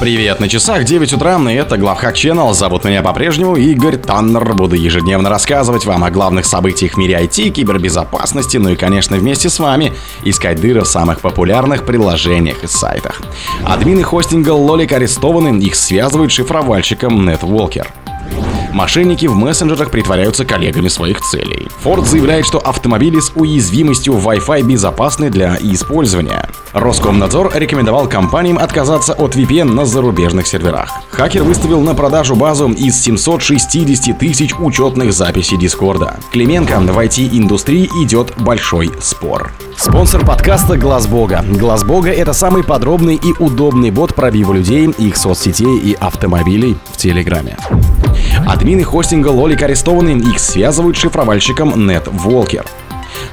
Привет, на часах 9 утра, и это Главхак Channel. Зовут меня по-прежнему Игорь Таннер. Буду ежедневно рассказывать вам о главных событиях в мире IT, кибербезопасности, ну и, конечно, вместе с вами искать дыры в самых популярных приложениях и сайтах. Админы хостинга Лолик арестованы, их связывают шифровальщиком NetWalker. Мошенники в мессенджерах притворяются коллегами своих целей. Ford заявляет, что автомобили с уязвимостью Wi-Fi безопасны для использования. Роскомнадзор рекомендовал компаниям отказаться от VPN на зарубежных серверах. Хакер выставил на продажу базу из 760 тысяч учетных записей Дискорда. Клименко в IT-индустрии идет большой спор. Спонсор подкаста Глаз Бога. Глаз Бога это самый подробный и удобный бот пробива людей, их соцсетей и автомобилей в Телеграме. Админы хостинга Лолик арестованы, их связывают шифровальщиком NetWalker.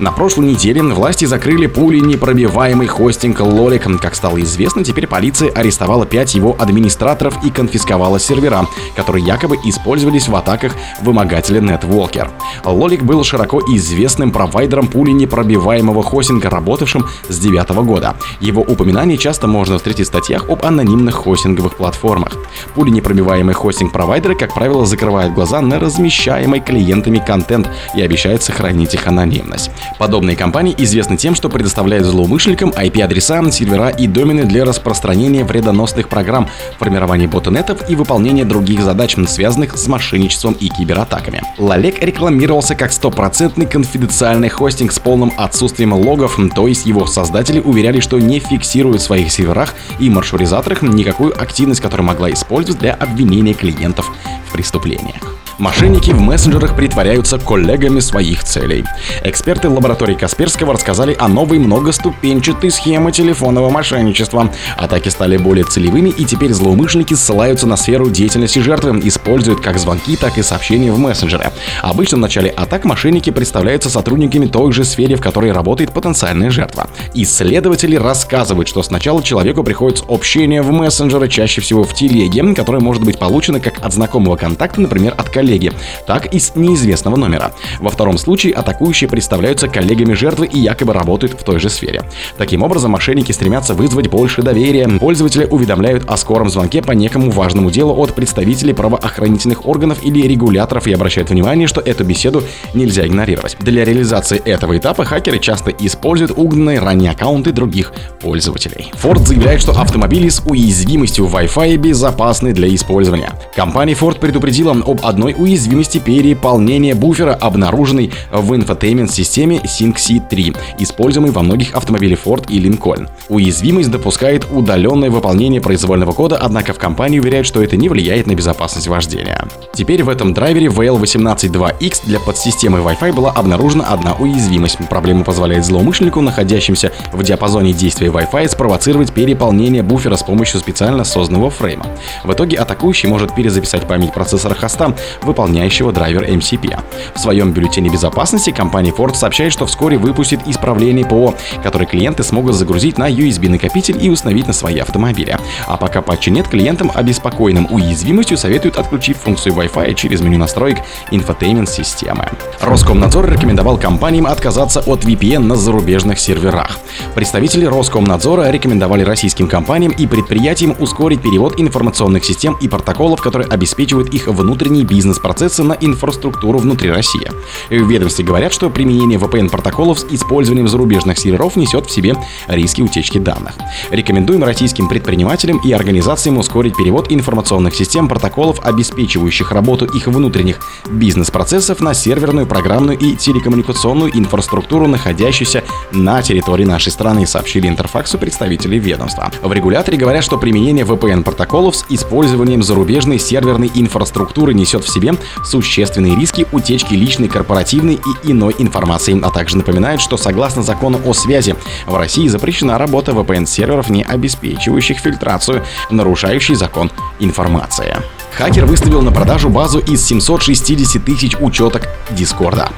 На прошлой неделе власти закрыли пули непробиваемый хостинг Лолик. Как стало известно, теперь полиция арестовала 5 его администраторов и конфисковала сервера, которые якобы использовались в атаках вымогателя NetWalker. Лолик был широко известным провайдером пули непробиваемого хостинга, работавшим с 2009 года. Его упоминание часто можно встретить в статьях об анонимных хостинговых платформах. Пули непробиваемый хостинг-провайдеры, как правило, закрывают глаза на размещаемый клиентами контент и обещают сохранить их анонимность. Подобные компании известны тем, что предоставляют злоумышленникам IP-адреса, сервера и домены для распространения вредоносных программ, формирования ботнетов и выполнения других задач, связанных с мошенничеством и кибератаками. Лалек рекламировался как стопроцентный конфиденциальный хостинг с полным отсутствием логов, то есть его создатели уверяли, что не фиксируют в своих серверах и маршрутизаторах никакую активность, которая могла использовать для обвинения клиентов в преступлениях. Мошенники в мессенджерах притворяются коллегами своих целей. Эксперты лаборатории Касперского рассказали о новой многоступенчатой схеме телефонного мошенничества. Атаки стали более целевыми, и теперь злоумышленники ссылаются на сферу деятельности жертвы, используют как звонки, так и сообщения в мессенджере. Обычно в начале атак мошенники представляются сотрудниками той же сфере, в которой работает потенциальная жертва. Исследователи рассказывают, что сначала человеку приходит общение в мессенджеры, чаще всего в телеге, которое может быть получено как от знакомого контакта, например, от коллеги коллеги, так и с неизвестного номера. Во втором случае атакующие представляются коллегами жертвы и якобы работают в той же сфере. Таким образом, мошенники стремятся вызвать больше доверия. Пользователи уведомляют о скором звонке по некому важному делу от представителей правоохранительных органов или регуляторов и обращают внимание, что эту беседу нельзя игнорировать. Для реализации этого этапа хакеры часто используют угнанные ранее аккаунты других пользователей. Ford заявляет, что автомобили с уязвимостью Wi-Fi безопасны для использования. Компания Ford предупредила об одной уязвимости переполнения буфера, обнаруженной в инфотеймент-системе SyncC 3, используемой во многих автомобилях Ford и Lincoln. Уязвимость допускает удаленное выполнение произвольного кода, однако в компании уверяют, что это не влияет на безопасность вождения. Теперь в этом драйвере VL182X для подсистемы Wi-Fi была обнаружена одна уязвимость. Проблема позволяет злоумышленнику, находящимся в диапазоне действия Wi-Fi, спровоцировать переполнение буфера с помощью специально созданного фрейма. В итоге атакующий может перезаписать память процессора хоста, выполняющего драйвер MCP. В своем бюллетене безопасности компания Ford сообщает, что вскоре выпустит исправление ПО, которые клиенты смогут загрузить на USB-накопитель и установить на свои автомобили. А пока патча нет, клиентам, обеспокоенным уязвимостью, советуют отключить функцию Wi-Fi через меню настроек Infotainment системы. Роскомнадзор рекомендовал компаниям отказаться от VPN на зарубежных серверах. Представители Роскомнадзора рекомендовали российским компаниям и предприятиям ускорить перевод информационных систем и протоколов, которые обеспечивают их внутренний бизнес процессы на инфраструктуру внутри России. В ведомстве говорят, что применение VPN-протоколов с использованием зарубежных серверов несет в себе риски утечки данных. Рекомендуем российским предпринимателям и организациям ускорить перевод информационных систем протоколов, обеспечивающих работу их внутренних бизнес-процессов на серверную, программную и телекоммуникационную инфраструктуру, находящуюся на территории нашей страны, сообщили Интерфаксу представители ведомства. В регуляторе говорят, что применение VPN-протоколов с использованием зарубежной серверной инфраструктуры несет в себе существенные риски утечки личной, корпоративной и иной информации, а также напоминает, что согласно закону о связи в России запрещена работа VPN-серверов, не обеспечивающих фильтрацию, нарушающий закон информации. Хакер выставил на продажу базу из 760 тысяч учеток Дискорда.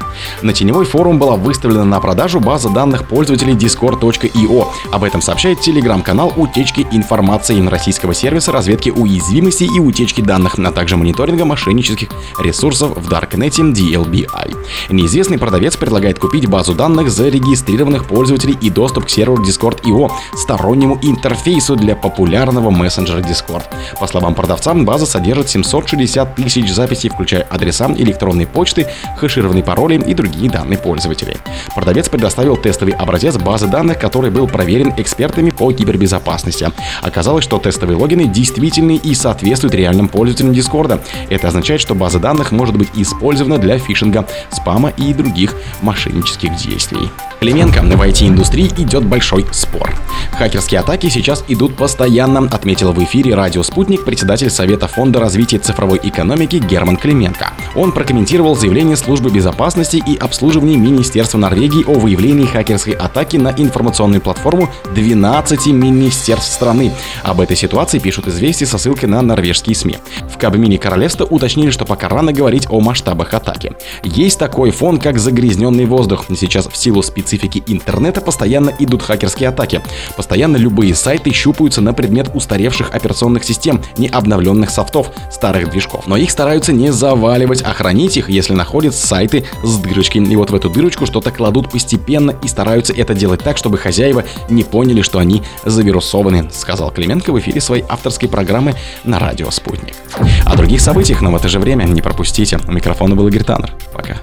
На теневой форум была выставлена на продажу база данных пользователей discord.io. Об этом сообщает телеграм-канал утечки информации российского сервиса разведки уязвимостей и утечки данных, а также мониторинга мошеннических ресурсов в Darknet DLBI. Неизвестный продавец предлагает купить базу данных зарегистрированных пользователей и доступ к серверу Discord.io, стороннему интерфейсу для популярного мессенджера Discord. По словам продавца, база содержит 760 тысяч записей, включая адреса, электронной почты, хэшированные пароли и другие данные пользователей. Продавец предоставил тестовый образец базы данных, который был проверен экспертами по кибербезопасности. Оказалось, что тестовые логины действительны и соответствуют реальным пользователям Дискорда. Это означает, что база данных может быть использована для фишинга, спама и других мошеннических действий. Клименко в IT-индустрии идет большой спор. Хакерские атаки сейчас идут постоянно, отметил в эфире радио «Спутник» председатель Совета фонда развития цифровой экономики Герман Клименко. Он прокомментировал заявление службы безопасности и обслуживания Министерства Норвегии о выявлении хакерской атаки на информационную платформу 12 министерств страны. Об этой ситуации пишут известия со ссылкой на норвежские СМИ. В Кабмине королевства уточнили, что пока рано говорить о масштабах атаки. Есть такой фон, как загрязненный воздух. Сейчас в силу специфики интернета постоянно идут хакерские атаки. Постоянно любые сайты щупаются на предмет устаревших операционных систем, не обновленных софтов, старых движков. Но их стараются не заваливать, а хранить их, если находят сайты с дырочкой. И вот в эту дырочку что-то кладут постепенно и стараются это делать так, чтобы хозяева не поняли, что они завирусованы, сказал Клименко в эфире своей авторской программы на радио «Спутник». О других событиях, но в это же время не пропустите. У микрофона был Игорь Таннер. Пока.